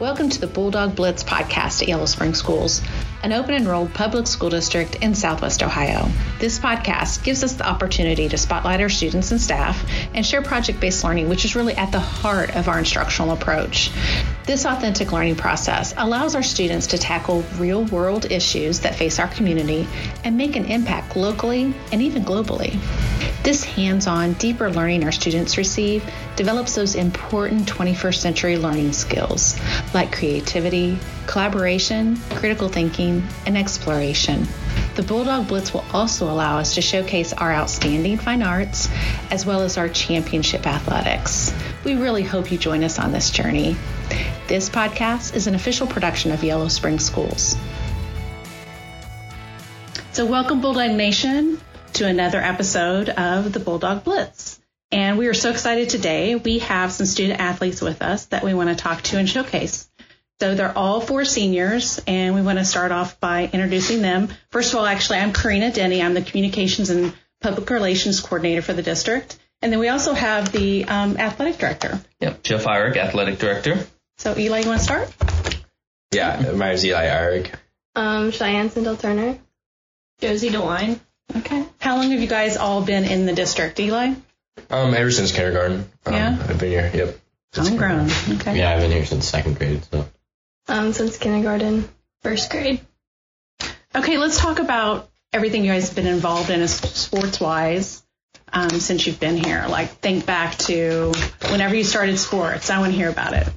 Welcome to the Bulldog Blitz podcast at Yellow Spring Schools, an open enrolled public school district in Southwest Ohio. This podcast gives us the opportunity to spotlight our students and staff and share project based learning, which is really at the heart of our instructional approach. This authentic learning process allows our students to tackle real world issues that face our community and make an impact locally and even globally. This hands on, deeper learning our students receive develops those important 21st century learning skills like creativity, collaboration, critical thinking, and exploration. The Bulldog Blitz will also allow us to showcase our outstanding fine arts as well as our championship athletics. We really hope you join us on this journey. This podcast is an official production of Yellow Spring Schools. So, welcome, Bulldog Nation, to another episode of the Bulldog Blitz. And we are so excited today. We have some student athletes with us that we want to talk to and showcase. So they're all four seniors, and we want to start off by introducing them. First of all, actually, I'm Karina Denny. I'm the Communications and Public Relations Coordinator for the district. And then we also have the um, Athletic Director. Yep, Jeff Irick, Athletic Director. So, Eli, you want to start? Yeah, my name's Eli Irick. Um, Cheyenne Sindel Turner. Josie DeWine. Okay. How long have you guys all been in the district, Eli? Um, ever since kindergarten. Um, Yeah? I've been here. Yep. Since Homegrown. Okay. Yeah, I've been here since second grade, so. Um, since kindergarten. First grade. Okay, let's talk about everything you guys have been involved in sports wise um, since you've been here. Like, think back to whenever you started sports. I want to hear about it.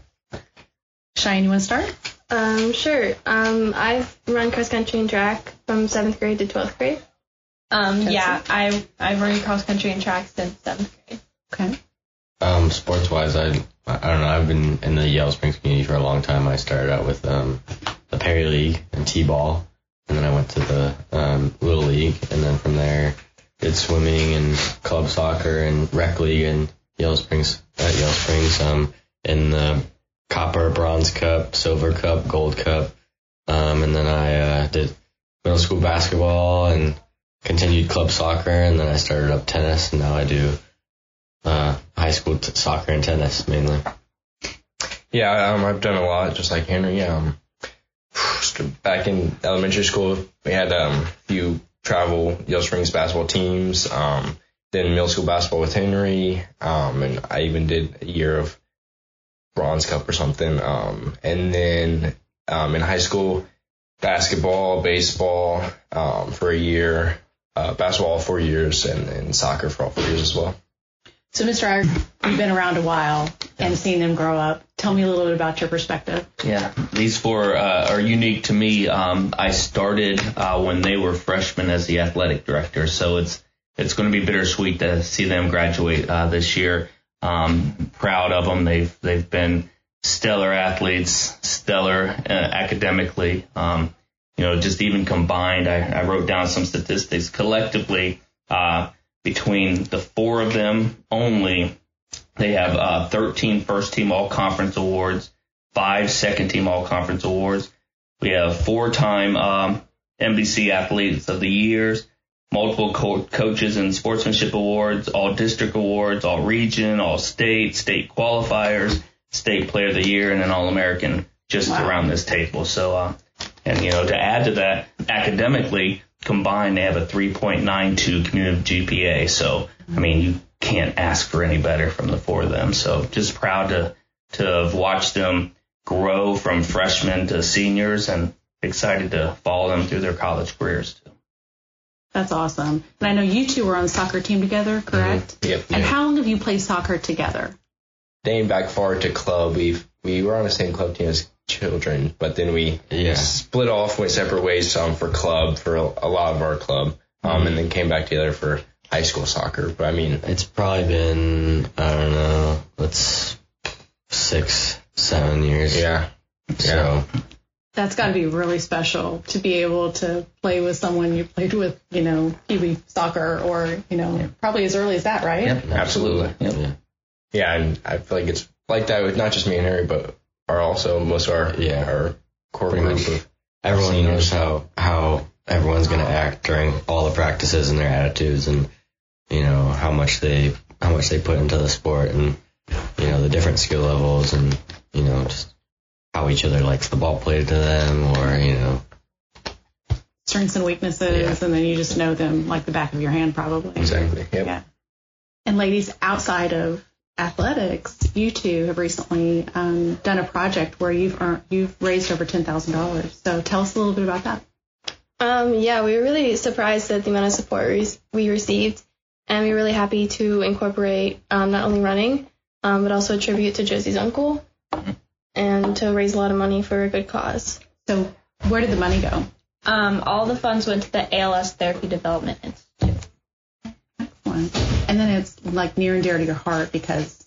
Cheyenne, you want to start? Um, sure. Um, I've run cross country and track from seventh grade to twelfth grade. Um, Josie? yeah, I I've run cross country and track since seventh grade. Okay. Um, sports wise, I, I don't know, I've been in the Yellow Springs community for a long time. I started out with, um, the Perry League and T-ball, and then I went to the, um, Little League, and then from there, did swimming and club soccer and rec league in Yellow Springs, at Yellow Springs, um, in the copper, bronze cup, silver cup, gold cup, um, and then I, uh, did middle school basketball and continued club soccer, and then I started up tennis, and now I do uh, high school t- soccer and tennis mainly. Yeah, um, I've done a lot, just like Henry. Um, back in elementary school, we had um, a few travel Yellow Springs basketball teams. Um, then middle school basketball with Henry. Um, and I even did a year of bronze cup or something. Um, and then um, in high school, basketball, baseball um, for a year, uh, basketball four years, and, and soccer for all four years as well. So, Mr. Irick, you've been around a while and seen them grow up. Tell me a little bit about your perspective. Yeah, these four uh, are unique to me. Um, I started uh, when they were freshmen as the athletic director, so it's it's going to be bittersweet to see them graduate uh, this year. Um, proud of them. They've they've been stellar athletes, stellar uh, academically. Um, you know, just even combined, I, I wrote down some statistics collectively. Uh, between the four of them only, they have uh, 13 first team all conference awards, five second team all conference awards. We have four time um, MBC athletes of the years, multiple co- coaches and sportsmanship awards, all district awards, all region, all state, state qualifiers, state player of the year, and an all American just Wow. around this table. So, uh, and you know, to add to that, academically combined, they have a 3.92 cumulative GPA. So, I mean, you can't ask for any better from the four of them. So, just proud to to have watched them grow from freshmen to seniors, and excited to follow them through their college careers too. That's awesome. And I know you two were on the soccer team together, mm-hmm. correct? Yep. And how long have you played soccer together? dating back far to club, we've we were on the same club team as children, but then we Yeah. split off, went separate ways um, for club for a, a lot of our club, um, and then came back together for high school soccer. But I mean, It's probably been, I don't know, let's six, seven years. yeah, So, That's got to be really special to be able to play with someone you played with, you know, Kiwi soccer or, you know, probably as early as that, right? Yep, Absolutely. Yep. yeah. yeah, and I feel like it's like that with not just me and Harry, but are also most of our Yeah. our core Pretty group much. of Everyone Seniors. knows how, how everyone's going to act during all the practices and their attitudes and, you know, how much they, how much they put into the sport and, you know, the different skill levels and, you know, just how each other likes the ball played to them, or you know, Strengths and weaknesses, Yeah. and then you just know them like the back of your hand, probably. Exactly. Yep. Yeah. And ladies, outside of athletics, you two have recently um, done a project where you've earned, you've raised over ten thousand dollars. So tell us a little bit about that. Um, yeah, we were really surprised at the amount of support we, we received, and we were really happy to incorporate um, not only running, um, but also a tribute to Josie's uncle, and to raise a lot of money for a good cause. So where did the money go? Um, all the funds went to the ALS Therapy Development Institute. Excellent. And then it's like near and dear to your heart because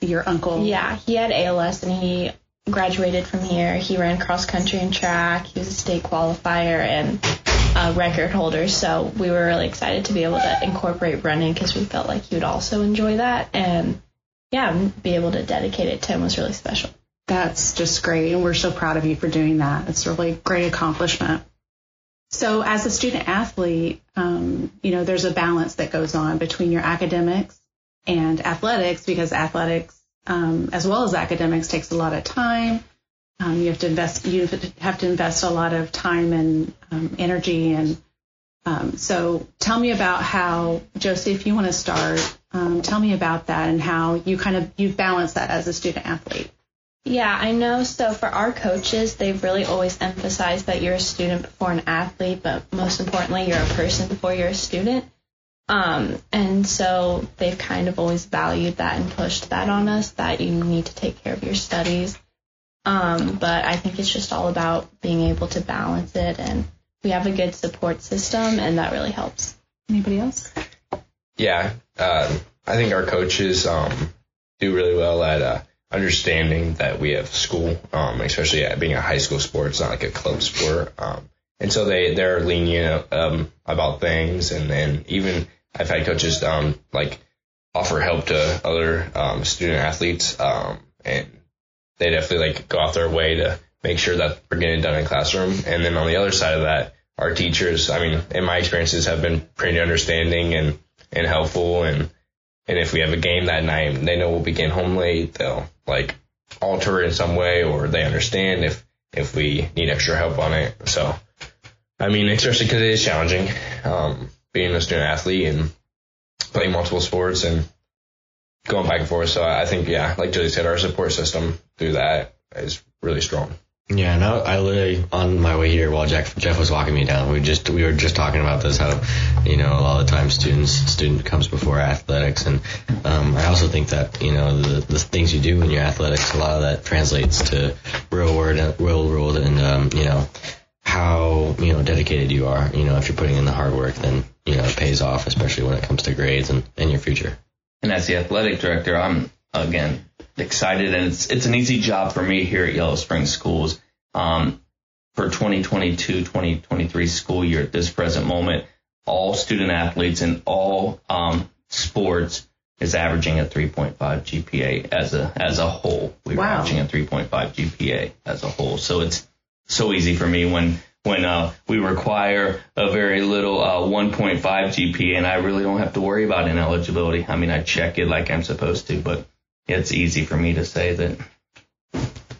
your uncle. Yeah, he had ALS and he graduated from here. He ran cross country and track. He was a state qualifier and a record holder. So we were really excited to be able to incorporate running because we felt like he would also enjoy that. And yeah, be able to dedicate it to him was really special. That's just great. And we're so proud of you for doing that. It's a really great accomplishment. So, as a student athlete, um, you know, there's a balance that goes on between your academics and athletics because athletics, um, as well as academics, takes a lot of time. Um, you have to invest. You have to invest a lot of time and um, energy. And um, so, tell me about how, Josie, if you want to start, um, tell me about that and how you kind of you balance that as a student athlete. Yeah, I know. So for our coaches, they've really always emphasized that you're a student before an athlete, but most importantly, you're a person before you're a student. Um, and so they've kind of always valued that and pushed that on us that you need to take care of your studies. Um, but I think it's just all about being able to balance it, and we have a good support system, and that really helps. Anybody else? Yeah, um, I think our coaches um, do really well at uh, understanding that we have school, um, especially being a high school sport. It's not like a club sport, um, and so they they're lenient um, about things. And then even I've had coaches um, like offer help to other um, student athletes, um, and they definitely like go out their way to make sure that we're getting done in classroom. And then on the other side of that, our teachers, I mean, in my experiences, have been pretty understanding and and helpful and and if we have a game that night they know we'll begin home late. They'll like alter it in some way or they understand if if we need extra help on it. So i mean especially because it is challenging um, being a student athlete and playing multiple sports and going back and forth. So i think yeah like Josie said our support system through that is really strong Yeah, no, I literally on my way here while Jeff Jeff was walking me down, we just we were just talking about this how you know a lot of the time students student comes before athletics, and um, I also think that you know the the things you do in your athletics, a lot of that translates to real world real world, and um, you know how you know dedicated you are. You know if you're putting in the hard work, then you know it pays off, especially when it comes to grades and and your future. And as the athletic director, I'm again excited, and it's it's an easy job for me here at Yellow Springs Schools. Um, for 2022-2023 school year at this present moment, all student athletes in all um, sports is averaging a 3.5 GPA as a as a whole. We're Wow. averaging a 3.5 GPA as a whole. So it's so easy for me when when uh, we require a very little uh, 1.5 GPA, and I really don't have to worry about ineligibility. I mean, I check it like I'm supposed to, but it's easy for me to say that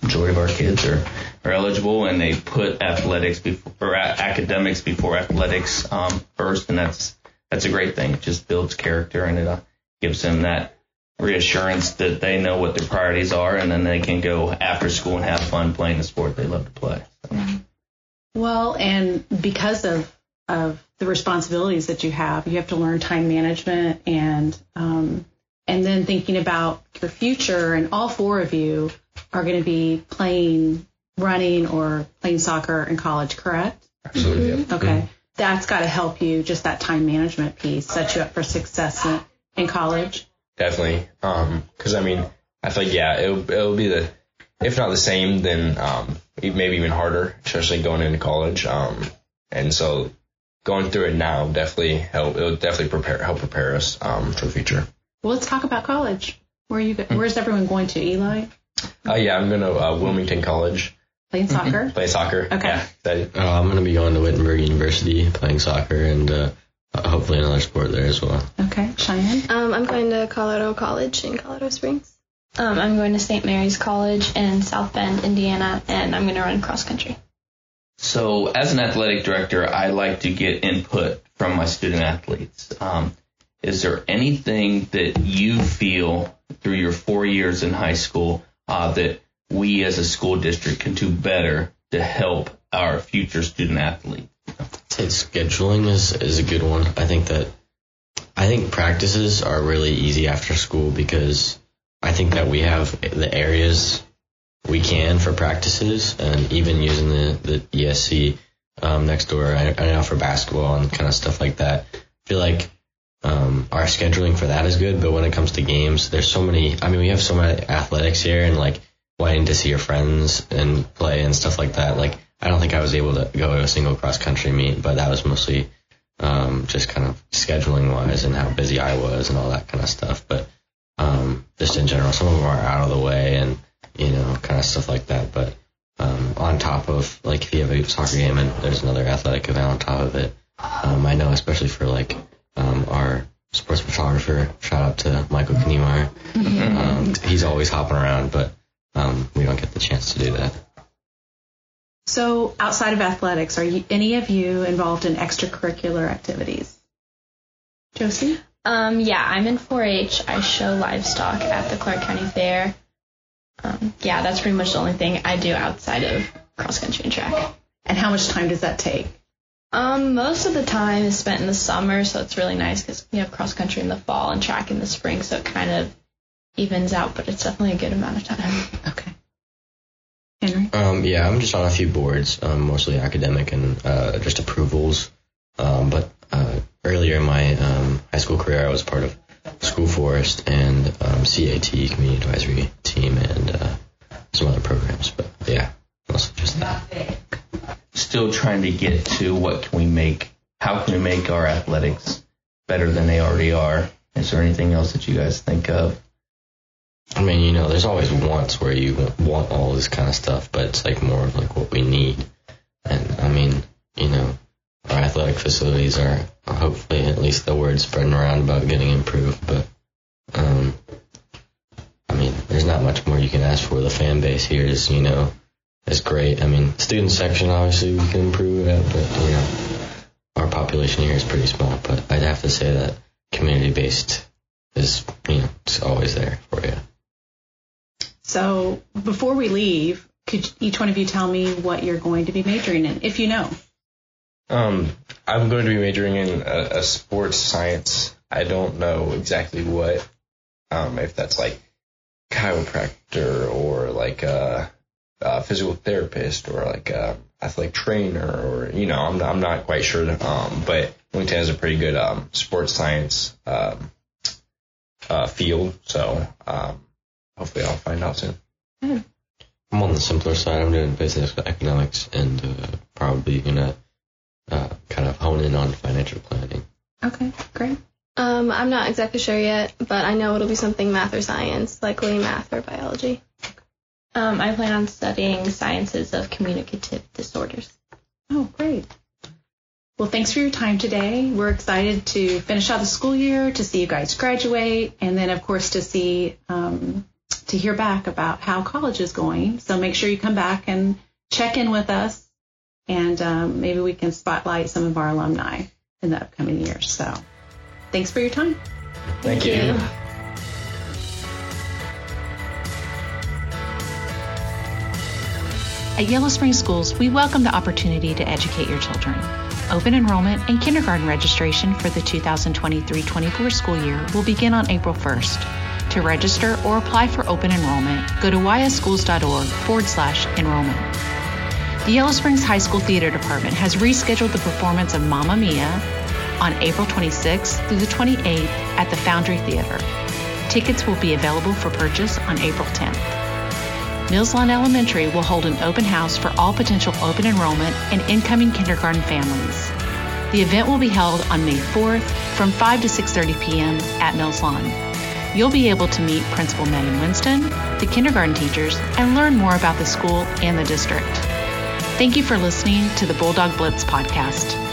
majority of our kids are, are eligible, and they put athletics before or academics before athletics um, first, and that's that's a great thing. It just builds character, and it uh, gives them that reassurance that they know what their priorities are, and then they can go after school and have fun playing the sport they love to play. So. Well, and because of of the responsibilities that you have, you have to learn time management and um, and then thinking about your future. And all four of you are going to be playing running or playing soccer in college, correct? absolutely yep. Okay, that's got to help you. Just that time management piece set you up for success in, in college. definitely. Um, cause I mean, I feel like, yeah, it'll, it'll be the, if not the same, then, um, maybe even harder, especially going into college. Um, and so going through it now definitely help, it'll definitely prepare, help prepare us, um, for the future. Well, let's talk about college. Where are you? Where's everyone going to? Eli Uh, yeah, I'm going to, uh, Wilmington College, playing soccer. play soccer. Okay. Yeah, excited. Uh, I'm going to be going to Wittenberg University playing soccer and uh, hopefully another sport there as well. Okay, Cheyenne. Um, I'm going to Colorado College in Colorado Springs. Um, I'm going to St. Mary's College in South Bend, Indiana, and I'm going to run cross country. So, as an athletic director, I like to get input from my student athletes. Um, is there anything that you feel through your four years in high school uh, that we as a school district can do better to help our future student athletes? say scheduling is is a good one. I think that I think practices are really easy after school because I think that we have the areas we can for practices and even using the the ESC um, next door. I, I know for basketball and kind of stuff like that. I feel like um, our scheduling for that is good, but when it comes to games, there's so many. I mean, we have so many athletics here and like wanting to see your friends and play and stuff like that. Like I don't think I was able to go to a single cross country meet, but that was mostly um, just kind of scheduling wise and how busy I was and all that kind of stuff. But um, just in general, some of them are out of the way and you know kind of stuff like that. But um, on top of like if you have a soccer game and there's another athletic event on top of it, um, I know especially for like um, our sports photographer, shout out to Michael Kniemeyer. Um, he's always hopping around, but um, we don't get the chance to do that. So, outside of athletics, are you, any of you involved in extracurricular activities? Josie? Um, yeah, I'm in 4-H. I show livestock at the Clark County Fair. Um, yeah, that's pretty much the only thing I do outside of cross country and track. And how much time does that take? Um, most of the time is spent in the summer, so it's really nice because we have cross country in the fall and track in the spring, so it kind of evens out, but it's definitely a good amount of time. Okay. Henry? Um, yeah, I'm just on a few boards, um, mostly academic and uh, just approvals. Um, but uh, earlier in my um, high school career, I was part of School Forest and um, CAT, Community Advisory Team, and uh, some other programs. But yeah, mostly just that. Still trying to get to what can we make? How can we make our athletics better than they already are? Is there anything else that you guys think of? I mean, you know, there's always wants where you want all this kind of stuff, but it's like more of like what we need. And I mean, you know, our athletic facilities are hopefully at least the word spreading around about getting improved. But um, I mean, there's not much more you can ask for. The fan base here is, you know, is great. I mean, student section obviously we can improve at, but you know, our population here is pretty small. But I'd have to say that community based is, you know, it's always there for you. So, before we leave, could each one of you tell me what you're going to be majoring in, if you know? Um, I'm going to be majoring in a, a sports science. I don't know exactly what, um, if that's like chiropractor or like a, a physical therapist or like a athletic trainer or you know I'm I'm not quite sure. Um, but LinkedIn has a pretty good um, sports science um, uh, field, so um, hopefully I'll find out soon. I'm on the simpler side. I'm doing business economics and uh, probably gonna uh, kind of hone in on financial planning. Okay, great. Um, I'm not exactly sure yet, but I know it'll be something math or science, likely math or biology. Um, I plan on studying sciences of communicative disorders. Oh, great. Well, thanks for your time today. We're excited to finish out the school year, to see you guys graduate, and then, of course, to see, um, to hear back about how college is going. So make sure you come back and check in with us, and um, maybe we can spotlight some of our alumni in the upcoming years. So thanks for your time. Thank, you. At Yellow Spring Schools, we welcome the opportunity to educate your children. Open enrollment and kindergarten registration for the 2023-24 school year will begin on April 1st. To register or apply for open enrollment, go to ysschools.org forward slash enrollment. The Yellow Springs High School Theater Department has rescheduled the performance of Mamma Mia on April 26th through the 28th at the Foundry Theater. Tickets will be available for purchase on April 10th. Mills Lawn Elementary will hold an open house for all potential open enrollment and incoming kindergarten families. The event will be held on May 4th from 5 to 6:30 p.m. at Mills Lawn. You'll be able to meet Principal Megan Winston, the kindergarten teachers, and learn more about the school and the district. Thank you for listening to the Bulldog Blitz podcast.